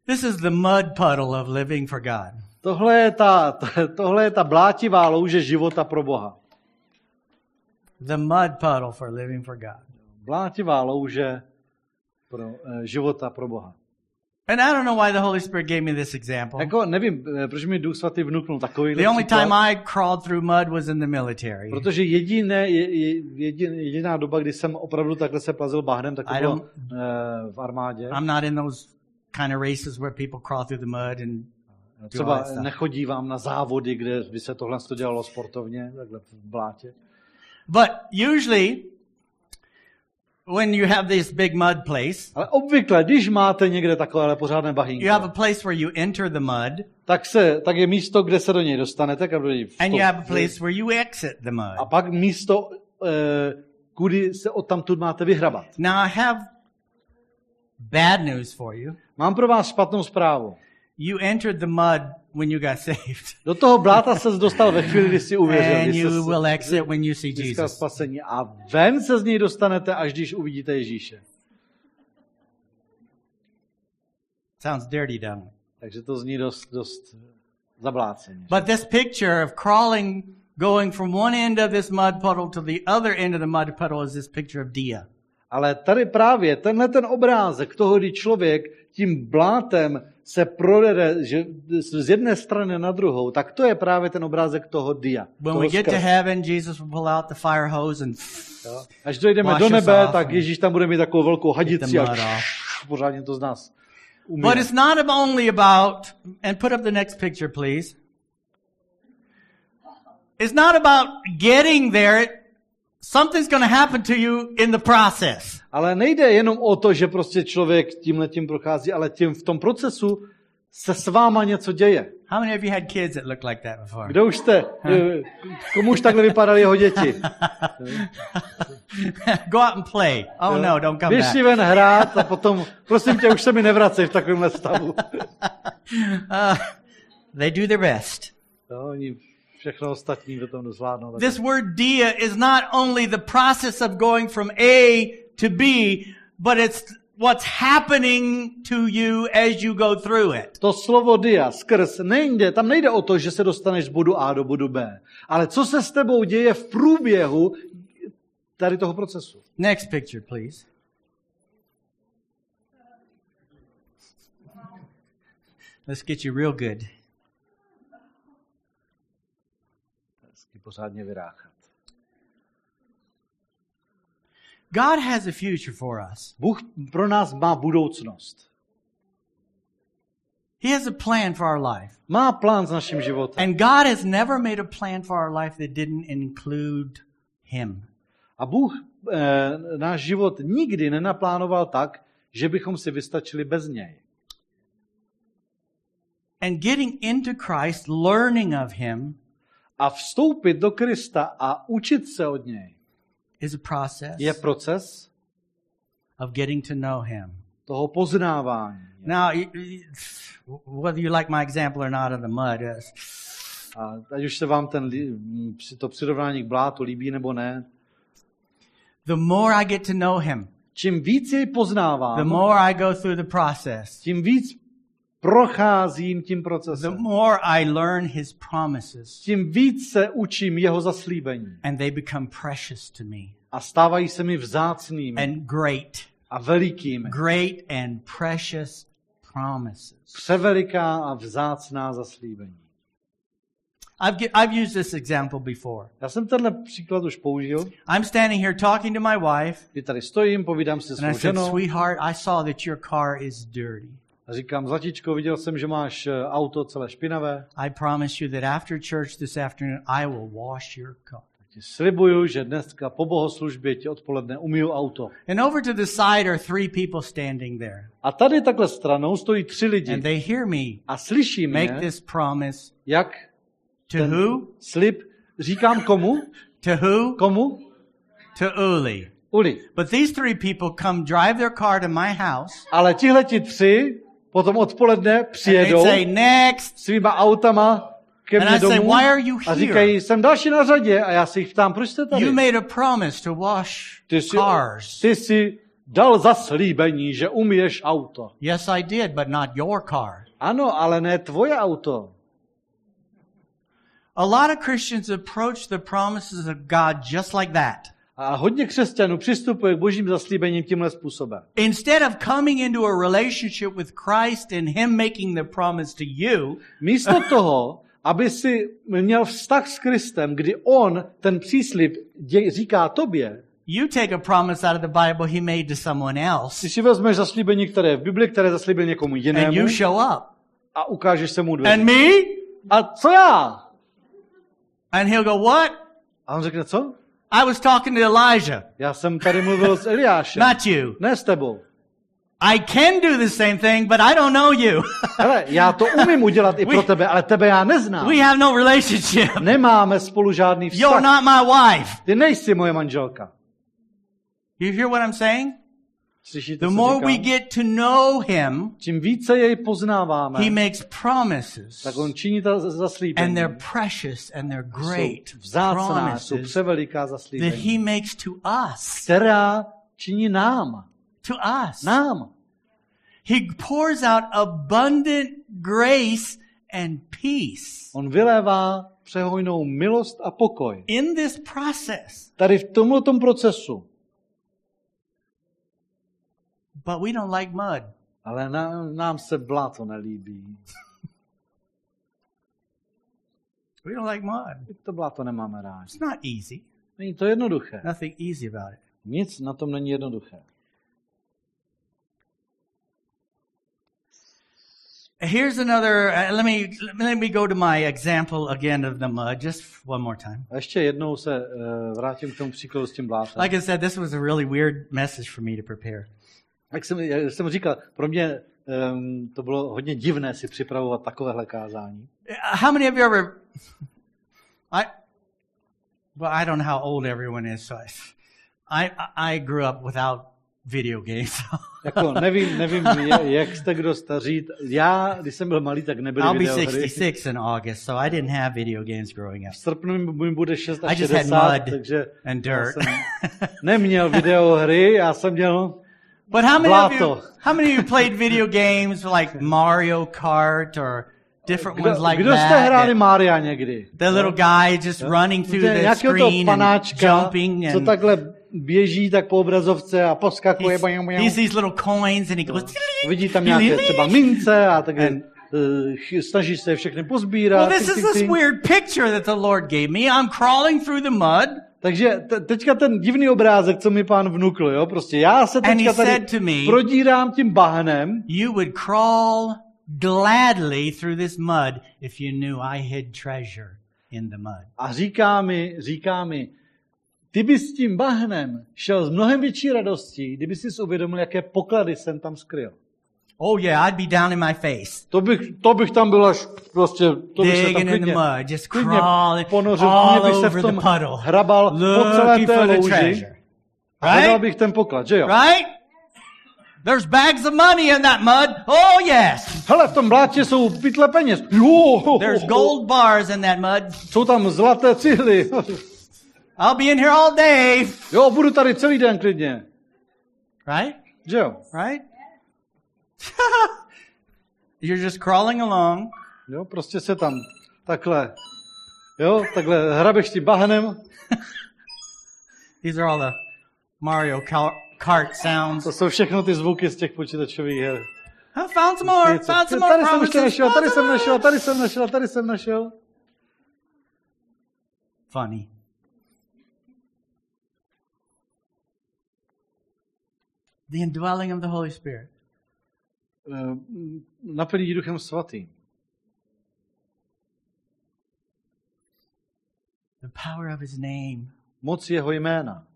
This is the mud puddle of living for God. Tohle je, ta, tohle je ta blátivá louže života pro Boha. The mud puddle for living for God. Blátivá louže pro, eh, života pro Boha. And I don't know why the Holy Spirit gave me this example. Jako nevím, eh, proč mi Duch Svatý vnuknul takový The only time I crawled through mud was in the military. Protože jediné, je- je- jedin, jediná doba, kdy jsem opravdu takhle se plazil bahnem, tak to bylo eh, v armádě. I'm not in those kind of races where people crawl through the mud and Třeba stuff. nechodí vám na závody, kde by se tohle to dělalo sportovně, takhle v blátě. but usually when you have this big mud place, Ale obvykle, když máte někde takovéhle pořádné bahínko, you have a place where you enter the mud tak, se, tak je místo, kde se do něj dostanete, kam do něj and you have a place where you exit the mud. a pak místo, eh, kudy se odtamtud máte vyhrabat. Now I have bad news for you. Mám pro vás špatnou zprávu. You entered the mud when you got saved. Do toho bláta se dostal ve chvíli, kdy jsi uvěřil. And you jsi will exit when you see Jesus. spasení. A ven se z něj dostanete, až když uvidíte Ježíše. Sounds dirty, doesn't it? Takže to zní dost, dost zabláceně. But this picture of crawling, going from one end of this mud puddle to the other end of the mud puddle is this picture of Dia. Ale tady právě tenhle ten obrázek toho, kdy člověk tím blátem se prodere že z jedné strany na druhou, tak to je právě ten obrázek toho dia. When toho we get to skrze. heaven, Jesus will pull out the fire hose and Jo. Až dojdeme do nebe, tak Ježíš tam bude mít takovou velkou hadici a pořádně to z nás umí. But it's not only about, and put up the next picture, please. It's not about getting there. Something's going to happen to you in the process. Ale nejde jenom o to, že prostě člověk tímhle tím prochází, ale tím v tom procesu se s váma něco děje. How many of you had kids that looked like that before? Kdo už jste, eh, komu už takhle vypadaly jeho děti? Go out and play. Oh no, don't come Běž back. si ven hrát a potom, prosím tě, už se mi nevracej v takovémhle stavu. Uh, they do their best. No, oni všechno ostatní do toho zvládnou. This word dia is not only the process of going from A to B, but it's what's happening to you as you go through it. To slovo dia, skrz, nejde, tam nejde o to, že se dostaneš z bodu A do bodu B, ale co se s tebou děje v průběhu tady toho procesu. Next picture, please. Let's get you real good. Hezky pořádně vyráchat. God has a future for us. Bůh pro nás má budoucnost. He has a plan for our life. Má plán s naším životem. And God has never made a plan for our life that didn't include Him. A Bůh eh, náš život nikdy nenaplánoval tak, že bychom si vystačili bez něj. And getting into Christ, learning of Him, A vstoupit do Krista a učit se od něj is a process je proces of getting to know Him. toho poznávání. Now, whether you like my example or not of the mud, uh, A ať už se vám ten, to přirovnání k blátu líbí nebo ne, the more I get to know Him, čím víc jej the poznávám, more I go through the process, tím víc procházím tím the procesem. more I learn His promises, Tím víc se učím jeho zaslíbení. and they become precious to me A stávají se mi vzácnými and great a velikými. great and precious promises. Převeliká a vzácná zaslíbení. I've, I've used this example before. Já jsem tenhle příklad už použil, I'm standing here talking to my wife, kdy tady stojím, povídám si s and I svou said, ženou Sweetheart, I saw that your car is dirty. A říkám, Zlatičko, viděl jsem, že máš eh, auto celé špinavé, I promise you that after church this afternoon, I will wash your car. ti slibuju, že dneska po bohoslužbě ti odpoledne umiju auto. And over to the side are three people standing there. A tady takhle stranou stojí tři And lidi they hear me a slyší make mě, this promise jak to who? slib říkám komu? To who? Komu? To Uli. Uli. But these three people come drive their car to my house Ale tihleti tři potom odpoledne přijedou say, Next. svýma autama ke mně I say, domů Why are you a here? říkají, jsem další na řadě a já se jich ptám, proč jste tady? You made a promise to wash Ty jsi, cars. ty jsi dal zaslíbení, že umiješ auto. Yes, I did, but not your car. Ano, ale ne tvoje auto. A lot of Christians approach the promises of God just like that. A hodně křesťanů přistupuje k božím zaslíbením tímhle způsobem. Instead of coming into a relationship with Christ and Him making the promise to you, Místo toho, aby si měl vztah s Kristem, kdy on ten příslip dě, říká tobě, you take a promise out of the Bible He made to someone else, ty si vezmeš zaslíbení, které je v Bibli, které zaslíbil někomu and jinému you show up. a ukážeš se mu And dveře. me? A co já? And he'll go, What? A on řekne, co? I was talking to Elijah, Já jsem tady mluvil s Eliášem. not you. Ne s tebou. I can do the same thing, but I don't know you. Hele, já to umím udělat i pro tebe, ale tebe já neznám. we have no relationship. Nemáme spolu žádný You're vztah. not my wife. Ty nejsi moje manželka. You hear what I'm saying? Slyšíte, The more we get to know Him, Čím více jej poznáváme, He makes promises. tak on činí ta zaslíbení. And they're precious and they're great jsou vzácná, jsou promises převeliká that zaslíbení, He makes to us. která činí nám. To us. Nám. He pours out abundant grace and peace On vylévá přehojnou milost a pokoj. in this process. Tady v tomto procesu. But we don't like mud. Ale nám, nám se bláto nelíbí. We don't like mud. To bláto nemáme rádi. It's not easy. Není to jednoduché. Nothing easy about it. Nic na tom není jednoduché. Here's another. Uh, let me let me go to my example again of the mud, just one more time. A ještě jednou se uh, vrátím k tomu příkladu s tím blátem. Like I said, this was a really weird message for me to prepare. Jak jsem, jak jsem říkal, pro mě um, to bylo hodně divné si připravovat takovéhle kázání. How many of you ever? I. Well, I don't know how old everyone is, so I, I, I grew up without video games. Jako nevím, nevím, jak, jste kdo staří. Já, když jsem byl malý, tak nebyly I'll be videohry. 66 in August, so I didn't have video games growing up. V srpnu mi- bude 6 I just had 60, mud takže and dirt. jsem neměl videohry, já jsem měl But how many of you, how many of you played video games like Mario Kart or different Kdo, ones like kdo jste that? hráli Mária někdy? the little guy just running through the screen and panáčka, jumping co and takhle běží tak po obrazovce a poskakuje. he's, he's these little coins and he goes. Vidí tam nějaké třeba mince a tak uh, snaží se všechny pozbírat. Well, this is this weird picture that the Lord gave me. I'm crawling through the mud, Takže te- teďka ten divný obrázek, co mi pán vnukl, jo, prostě já se teďka tady me- prodírám tím bahnem you would crawl gladly through this mud if you knew I hid treasure in the mud. a říká mi, říká mi, ty bys s tím bahnem šel s mnohem větší radostí, kdyby si uvědomil, jaké poklady jsem tam skryl. Oh yeah, I'd be down in my face. To bych, to bych tam byl až prostě, to bych se tam digging in the klidně, mud, just klidně crawling ponořil, all klidně bych se over v the tom puddle, hrabal po celé té for the louži hledal Right? bych ten poklad, že jo? Right? There's bags of money in that mud. Oh yes. Hele, v tom blátě jsou pytle peněz. Jo, There's gold bars in that mud. Jsou tam zlaté cihly. I'll be in here all day. Jo, budu tady celý den klidně. Right? Jo? Right? You're just crawling along. Jo, prostě se tam takhle, jo, takhle hrabeš tím bahnem. These are all the Mario Kart, sounds. To jsou všechno ty zvuky z těch počítačových her. I found some more. Found some more Tady jsem ještě našel, tady found jsem some našel, more. tady jsem našel, tady jsem našel. Funny. The indwelling of the Holy Spirit. Eh, Naplní duchem svatým. The power of his name. Moc jeho jména.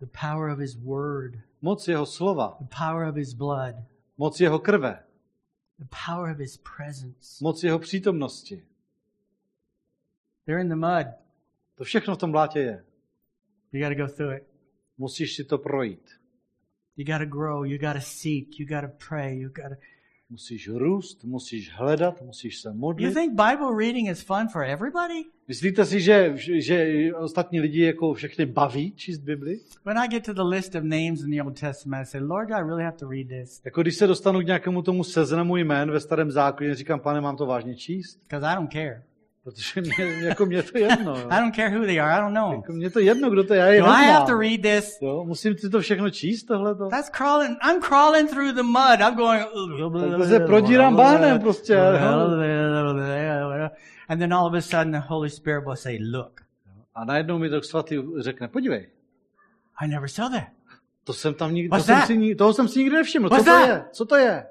The power of his word. Moc jeho slova. The power of his blood. Moc jeho krve. The power of his presence. Moc jeho přítomnosti. They're in the mud. To všechno v tom blátě je. You got to go through it. Musíš si to projít. You got to grow. You got to seek. You got to pray. You got to. Musíš růst, musíš hledat, musíš se You modlit. think Bible reading is fun for everybody? Myslíte si, že, že ostatní lidi jako všechny baví číst Bibli? When I get to the list of names in the Old Testament, I say, Lord, I really have to read this? Jako když se dostanu k nějakému tomu seznamu jmén ve starém zákoně, říkám, pane, mám to vážně číst? Because I don't care. Protože mě, jako mě to jedno. Jo. I don't care who they are. I don't know. Jako mě to jedno, kdo to je, Do I have to read this? Jo, musím si to všechno číst, tohleto. That's crawling. I'm crawling through the mud. I'm going. Tak se prodírám bánem prostě. And then all of a sudden, the Holy Spirit will say, "Look, A najednou mi to svatý řekne, podívej, I never saw that." to jsem tam nikdy, to What's jsem that? si, ni- toho jsem si nikdy nevšiml. Co What's to that? je? Co to je?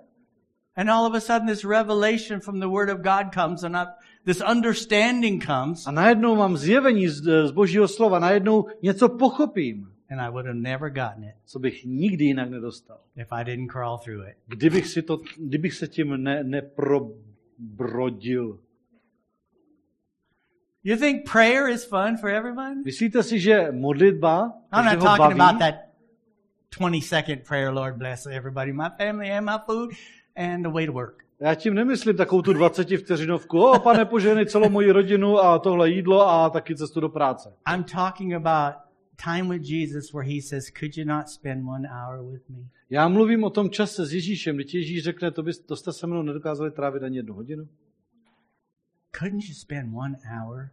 And all of a sudden, this revelation from the Word of God comes, and I, this understanding comes, A najednou mám zjevení z, z božího slova, najednou něco pochopím, and I would have never gotten it co bych nikdy jinak nedostal. if I didn't crawl through it. Kdybych, si to, kdybych se tím ne, neprobrodil. You think prayer is fun for everyone? Myslíte si, že modlitba I'm not talking about baví? that 20 second prayer, Lord bless everybody, my family and my food, and the way to work. Já tím nemyslím takovou tu 20 vteřinovku. O, pane, požehnej celou moji rodinu a tohle jídlo a taky cestu do práce. I'm talking about time with Jesus where he says, Could you not spend one hour with me? Já mluvím o tom čase s Ježíšem, kdy ti Ježíš řekne, to, bys, to jste se mnou nedokázali trávit ani jednu hodinu. Couldn't you spend one hour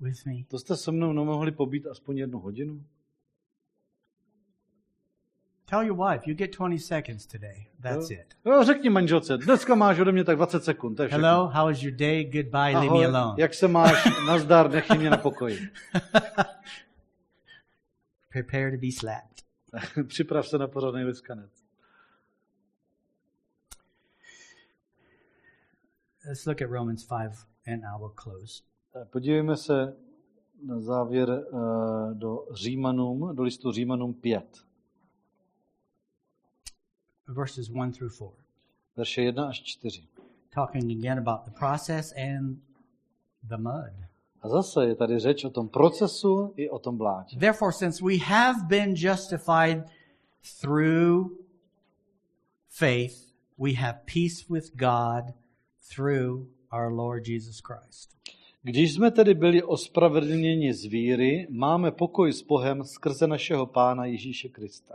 with me? To jste se mnou nemohli pobít aspoň jednu hodinu. Tell your wife, you get 20 seconds today. That's Jo. it. Jo, řekni manželce, dneska máš ode mě tak 20 sekund, to je všechno. Hello, how was your day? Goodbye, leave me Ahoj, alone. jak se máš? Nazdar, nechej mě na pokoji. Prepare to be slapped. Připrav se na pořádný liskanec. Let's look at Romans 5 and I will close. Podívejme se na závěr eh, do Římanům, do listu Římanům 5, Verses 1 through 4. verše 1 až 4. Talking again about the process and the mud. A zase je tady řeč o tom procesu i o tom blátě. Therefore, since we have been justified through faith, we have peace with God through our Lord Jesus Christ. Když jsme tedy byli ospravedlněni z víry, máme pokoj s Bohem skrze našeho Pána Ježíše Krista.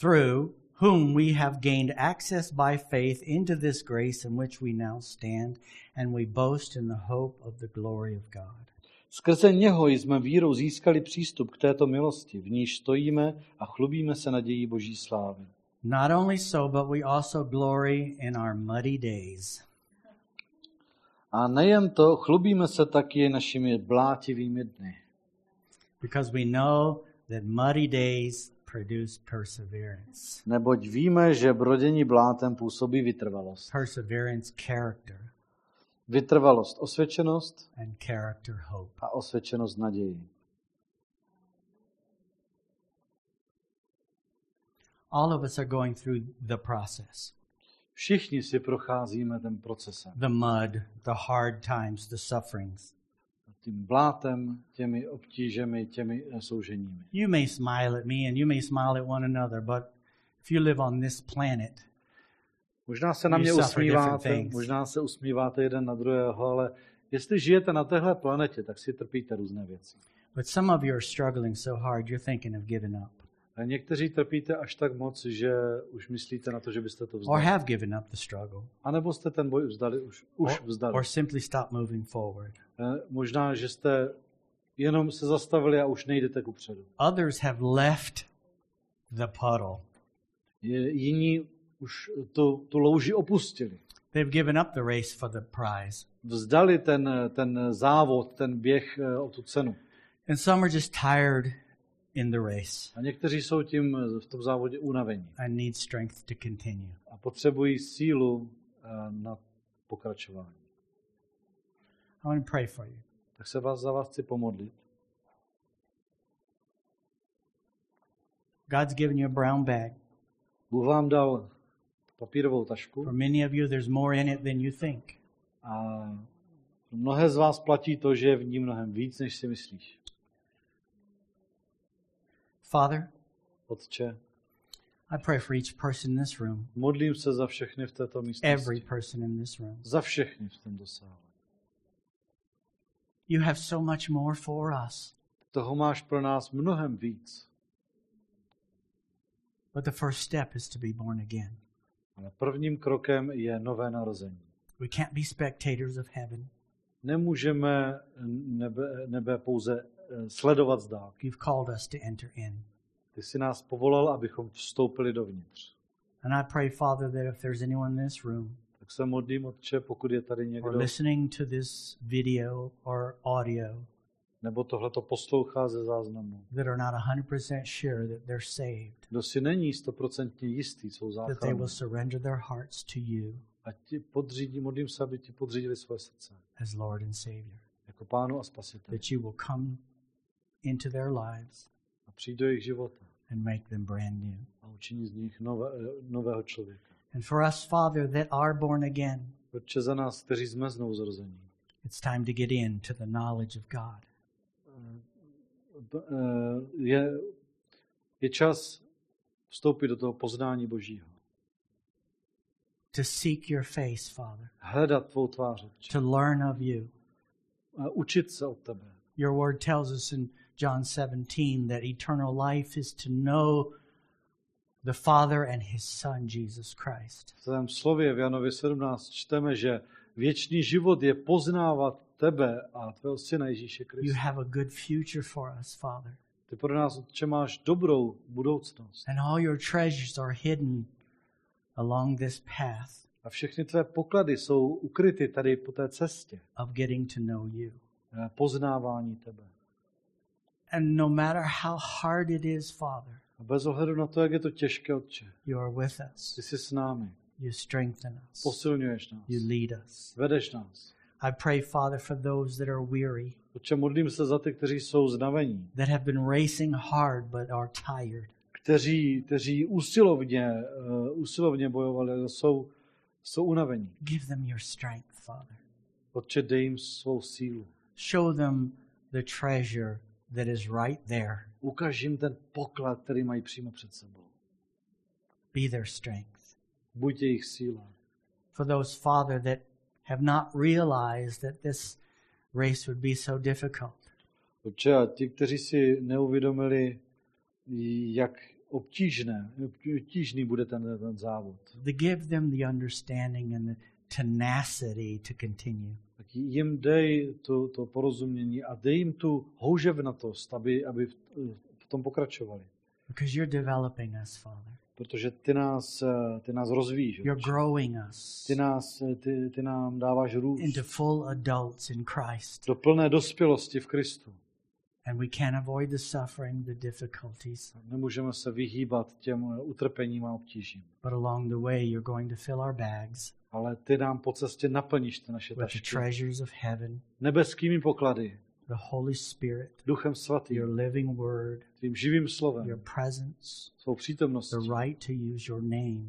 Through whom we have gained access by faith into this grace in which we now stand, and we boast in the hope of the glory of God. Skrze něho jsme vírou získali přístup k této milosti, v níž stojíme a chlubíme se nadějí Boží slávy. Not only so, but we also glory in our muddy days. A nejen to, chlubíme se taky našimi blátivými dny. because we know that muddy days produce perseverance. Neboť víme, že brodění blátem působí vytrvalost. Perseverance, character, Vytrvalost, osvědčenost and character, hope. a osvědčenost naději. All of us are going through the process Všichni si procházíme ten procesem. the mud, the hard times, the sufferings. Tím blátem, těmi obtížemi, těmi eh, souženími. You may smile at me and you may smile at one another, but if you live on this planet, Možná se na mě usmíváte, možná se usmíváte jeden na druhého, ale jestli žijete na téhle planetě, tak si trpíte různé věci. but some of you are struggling so hard you're thinking of giving up A někteří trpíte až tak moc, že už myslíte na to, že byste to or vzdali. have given up the struggle A nebo jste ten boj vzdali, už, už vzdali. or simply stop moving forward. Eh, Možná, že jste jenom se zastavili a už nejdete kupředu. Others have left the puddle. Je, jiní už tu, tu louži opustili. They've given up the race for the prize. Vzdali ten, ten závod, ten běh eh, o tu cenu. And some are just tired in the race A někteří jsou tím v tom závodě unavení and need strength to continue. a potřebují sílu eh, na pokračování. I want to pray for you. Tak se vás za vás chci pomodlit. God's given you a brown bag. Bůh vám dal papírovou tašku For many of you, there's more in it than you think. a mnohé z vás platí to, že je v ní mnohem víc, než si myslíš. Father, Otče, I pray for each person in this room, modlím se za všechny v této every místnosti. person in this room. Za všechny v tomto sále. You have so much more for us. Toho máš pro nás mnohem víc. But the first step is to be born again. Ale prvním krokem je nové narození. We can't be spectators of heaven. Nemůžeme nebe, nebe pouze sledovat z dálky. You've called us to enter in. Ty jsi nás povolal, abychom vstoupili dovnitř. And I pray, Father, that if there's anyone in this room Tak se modlím, Otče, pokud je tady or někdo, listening to this video or audio nebo tohleto poslouchá ze záznamu, that are not 100% sure that they're saved, kdo si není stoprocentně jistý svou that they will surrender their hearts to you a ti podřídí, modlím se, aby ti podřídili své srdce as Lord and Savior, jako pánu a spasiteli that you will come into their lives a do jejich života and make them brand new. a učiní z nich nové, nového člověka. And for us, Father, that are born again, Otče za nás, kteří jsme znovu zrození. it's time to get into the knowledge of God. Eh, Je, je čas vstoupit do toho poznání Božího. To seek your face, Father, Hledat tvou tvář, to learn of you. A učit se od tebe. Your word tells us in John 17 that eternal life is to know the Father and his Son, Jesus Christ. V tvém slově v Janovi 17 čteme, že věčný život je poznávat tebe a tvého syna Ježíše You Krista. have a good future for us, Father. Ty pro nás, Otče, máš dobrou budoucnost. And all your treasures are hidden along this path A všechny tvé poklady jsou ukryty tady po té cestě of getting to know you. poznávání tebe. And no matter how hard it is, Father, A bez ohledu na to, jak je to těžké, Otče, you are with us. ty jsi s námi, You strengthen us. posilňuješ nás, You lead us. vedeš nás. I pray, Father, for those that are weary, Otče, modlím se za ty, kteří jsou znavení, that have been racing hard but are tired. kteří, kteří usilovně, uh, usilovně bojovali, ale jsou, jsou unavení. Give them your strength, Father. Otče, dej jim svou sílu. Show them the treasure that is right there. Ukaž jim ten poklad, který mají přímo před sebou. Be their strength. Buď jejich síla. For those, Father, that have not realized that this race would be so difficult, Otče, a ti, kteří si neuvědomili, jak obtížné, obtížný bude ten, ten závod, to give them the understanding and the tenacity to continue. Tak jim dej to, to porozumění a dej jim tu houževnatost, aby, aby v, v tom pokračovali. Because you're developing us, Father. Protože ty nás, ty nás rozvíjíš. You're growing us Ty, nás, ty, ty nám dáváš růst into full adults in Christ. do plné dospělosti v Kristu. And we can't avoid the suffering, the difficulties. Nemůžeme se vyhýbat těm eh, utrpením a obtížím. But along the way, you're going to fill our bags Ale ty nám po cestě naplníš ty naše with the tašky treasures of heaven, nebeskými poklady, the Holy Spirit, duchem svatým, your living word, tvým živým your slovem, presence, svou přítomností, the right to use your name,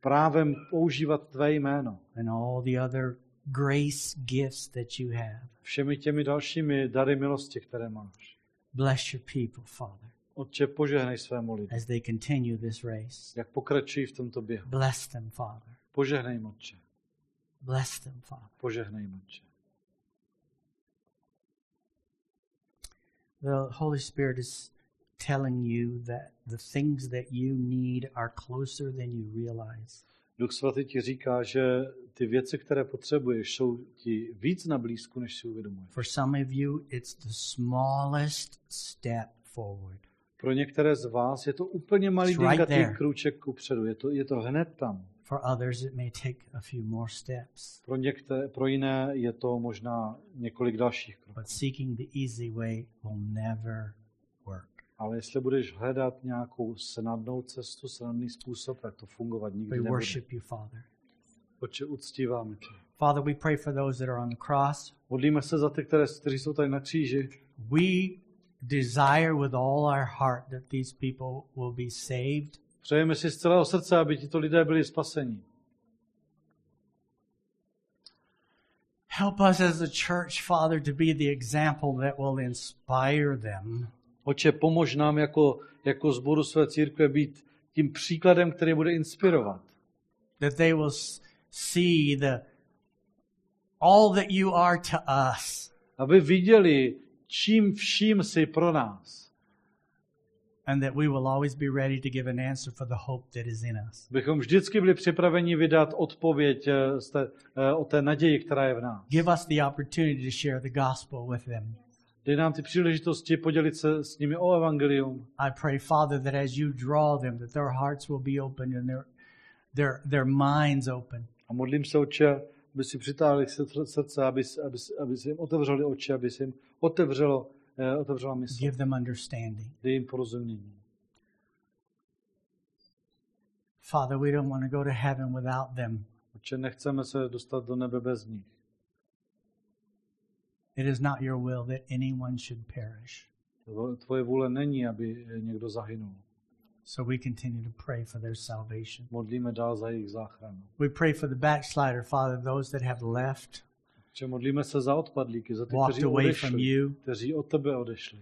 právem používat tvé jméno, and all the other grace gifts that you have. všemi těmi dalšími dary milosti, které máš. Bless your people, Father, Otče, požehnej svému lidu, as they continue this race. jak pokračují v tomto běhu. Bless them, Father. Požehnej jim, Otče, Bless them, Father. požehnej jim, Otče. The Holy Spirit is telling you that the things that you need are closer than you realize. Duch svatý ti říká, že ty věci, které potřebuješ, jsou ti víc na blízku, než si uvědomuješ. For some of you, it's the smallest step forward. Pro některé z vás je to úplně malý right there. krůček kupředu. Je to, je to hned tam. For others, it may take a few more steps. Pro, některé, pro jiné je to možná několik dalších kroků. But seeking the easy way will never. Ale jestli budeš hledat nějakou snadnou cestu, snadný způsob, tak to fungovat nikdy We nebude. worship you, Father. Oče, uctíváme tě. Father, we pray for those that are on the cross. Modlíme se za ty, které, kteří jsou tady na kříži. We desire with all our heart that these people will be saved Přejeme si z celého srdce, aby tito lidé byli spaseni. Help us as a church, Father, to be the example that will inspire them Oče, pomož nám jako, jako zboru své církve být tím příkladem, který bude inspirovat. that they will see the all that you are to us Aby viděli, čím vším jsi pro nás. and that we will always be ready to give an answer for the hope that is in us. Bychom vždycky byli připraveni vydat odpověď eh, eh, o té naději, která je v nás. Give us the opportunity to share the gospel with them. Dej nám ty příležitosti podělit se s nimi o evangelium. I pray, Father, that as you draw them, that their hearts will be open and their their their minds open. A modlím se, oče, aby si přitáhli srdce, aby, aby, aby si jim otevřeli oči, aby si jim otevřelo, eh, otevřela mysl. Give them understanding. Dej jim porozumění. Father, we don't want to go to heaven without them. Oče, nechceme se dostat do nebe bez nich. It is not your will that anyone should perish. Tvoje vůle není, aby eh, někdo zahynul. So we continue to pray for their salvation. Modlíme dál za jejich záchranu. We pray for the backslider, Father, those that have left, Oče, modlíme se za odpadlíky, za ty, walked kteří away from odešli, you, kteří od tebe odešli,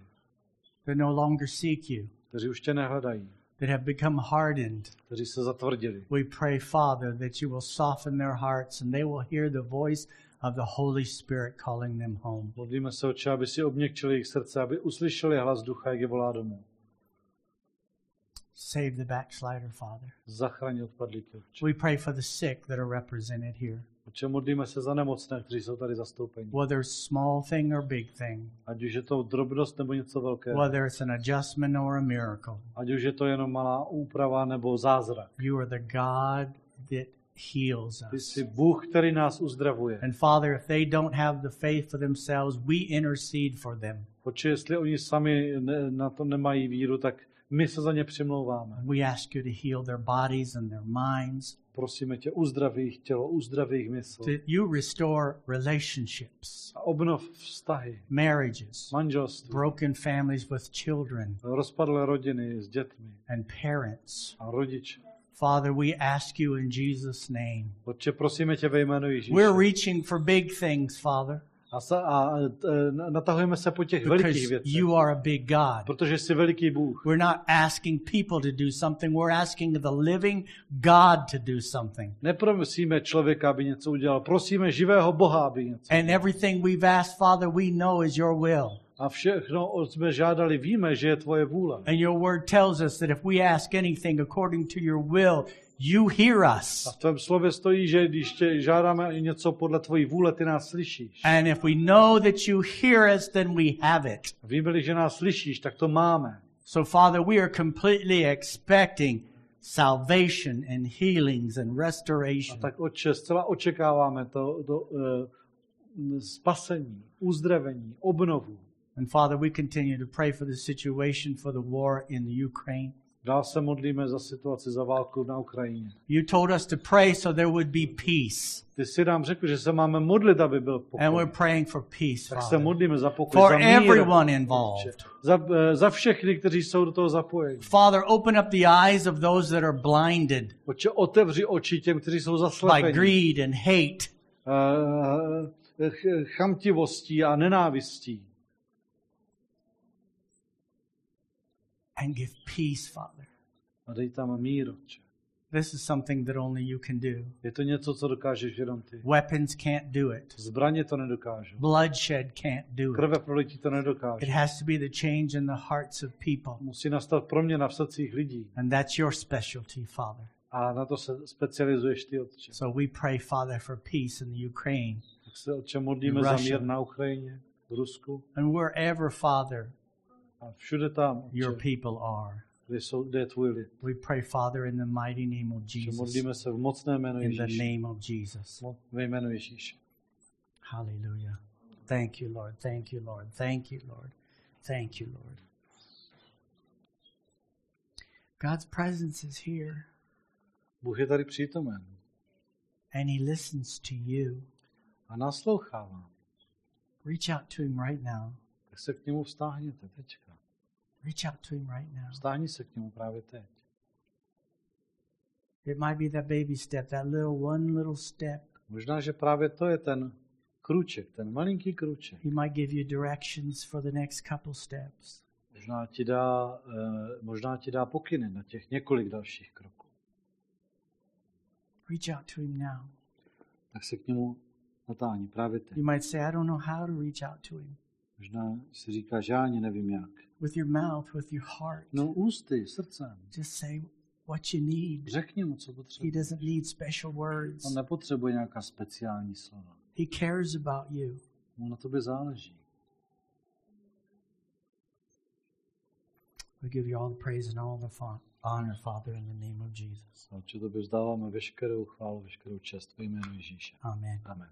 that no longer seek you, kteří už tě nehledají, that have become hardened. kteří se zatvrdili. We pray, Father, that you will soften their hearts and they will hear the voice of the Holy Spirit calling them home. Modlíme se, oče, aby si obněkčil jejich srdce, aby uslyšeli hlas ducha, jak je volá domů. Save the backslider, Father. Zachraň odpadlíky, oče. We pray for the sick that are represented here, Oče, modlíme se za nemocné, kteří jsou tady zastoupeni. whether it's small thing or big thing, Ať už je to drobnost nebo něco velkého. whether it's an adjustment or a miracle. Ať už je to jenom malá úprava nebo zázrak. You are the God that heals us. Bůh, který nás uzdravuje. And Father, if they don't have the faith for themselves, we intercede for them. Oče, jestli oni sami ne, na to nemají víru, tak my se za ně přimlouváme. We ask you to heal their bodies and their minds, Prosíme tě, uzdraví jejich tělo, uzdraví jejich mysl. that you restore relationships, A obnov vztahy, marriages, manželství, broken families with children rozpadlé rodiny s dětmi and parents. a rodiče. Father, we ask you in Jesus' name. Otče, prosíme tě ve jménu Ježíše. We're reaching for big things, Father, A, sa, a e, natahujeme se po těch velikých věcech, you are a big God. protože jsi veliký Bůh. We're not asking people to do something, we're asking the living God to do something. Neprosíme člověka, aby něco udělal. Prosíme živého Boha, aby něco. And everything we've asked, Father, we know is your will. A všechno, o jsme žádali, víme, že je tvoje vůle. And your word tells us that if we ask anything according to your will, you hear A us. v tvém slově stojí, že když tě žádáme něco podle tvojí vůle, ty nás slyšíš. And if we know that you hear us, then we have it. Víme, že nás slyšíš, tak to máme. So, Father, we are completely expecting salvation and healings and A restoration. tak Otče, zcela očekáváme to, to uh, spasení, uzdravení, obnovu. And Father, we continue to pray for the situation for the war in the Ukraine. Dál se modlíme za situaci, za válku na Ukrajině. You told us to pray so there would be peace. Ty jsi nám řekl, že se máme modlit, aby byl And we're pokoj. praying for peace, Tak se Father. modlíme za pokoj, For za mír. everyone involved. Za, eh, za všechny, kteří jsou do toho zapojeni. Father, open up the eyes of those that are blinded Oče, otevři oči těm, kteří jsou by zaslepeni. greed and hate. ch- chamtivostí a nenávistí. And give peace, Father. A dej tam mír, Otče. This is something that only you can do. Je to něco, co dokážeš jenom ty. Weapons can't do it. Zbraně to nedokážou. Bloodshed can't do it. Krve prolití to It has to be the change in the hearts of people. Musí nastat proměna v srdcích lidí. And that's your specialty, Father. A na to se specializuješ ty, Otče. So we pray, Father, for peace in the Ukraine Tak se, Otče, modlíme za mír na Ukrajině, v Rusku and wherever, Father, všude tam, your people are. kde, jsou, kde je tvůj lid. We pray, Father, in the mighty name of Jesus. modlíme se v mocné jméno In the Ježíše. name of Jesus. Ve jménu Ježíše. Hallelujah. Thank you, Lord. Thank you, Lord. Thank you, Lord. Thank you, Lord. God's presence is here, Bůh je tady přítomen and He listens to you. a naslouchá vám. Reach out to Him right now. Tak se k němu vztáhněte teďka. Reach out to Him right now. Vztáhni se k němu právě teď. It might be that baby step, that little one little step. Možná, že právě to je ten kruček, ten malinký kruček. He might give you directions for the next couple steps. Možná ti dá, eh, možná ti dá pokyny na těch několik dalších kroků. Reach out to Him now. Tak se k němu natáhni právě teď. You might say, I don't know how to reach out to Him. Možná si říká, že já ani nevím jak. With your mouth, with your heart. No ústy, srdcem. Just say what you need. Řekni mu, co He potřebuje. doesn't need special words. On nepotřebuje nějaká speciální slova. He cares about you. Mu na tobě záleží. We give you all the praise and all the honor, Father, in the name of Jesus. A určitě tobě vzdáváme veškerou chválu, veškerou čest ve jménu Ježíše. Amen. Amen.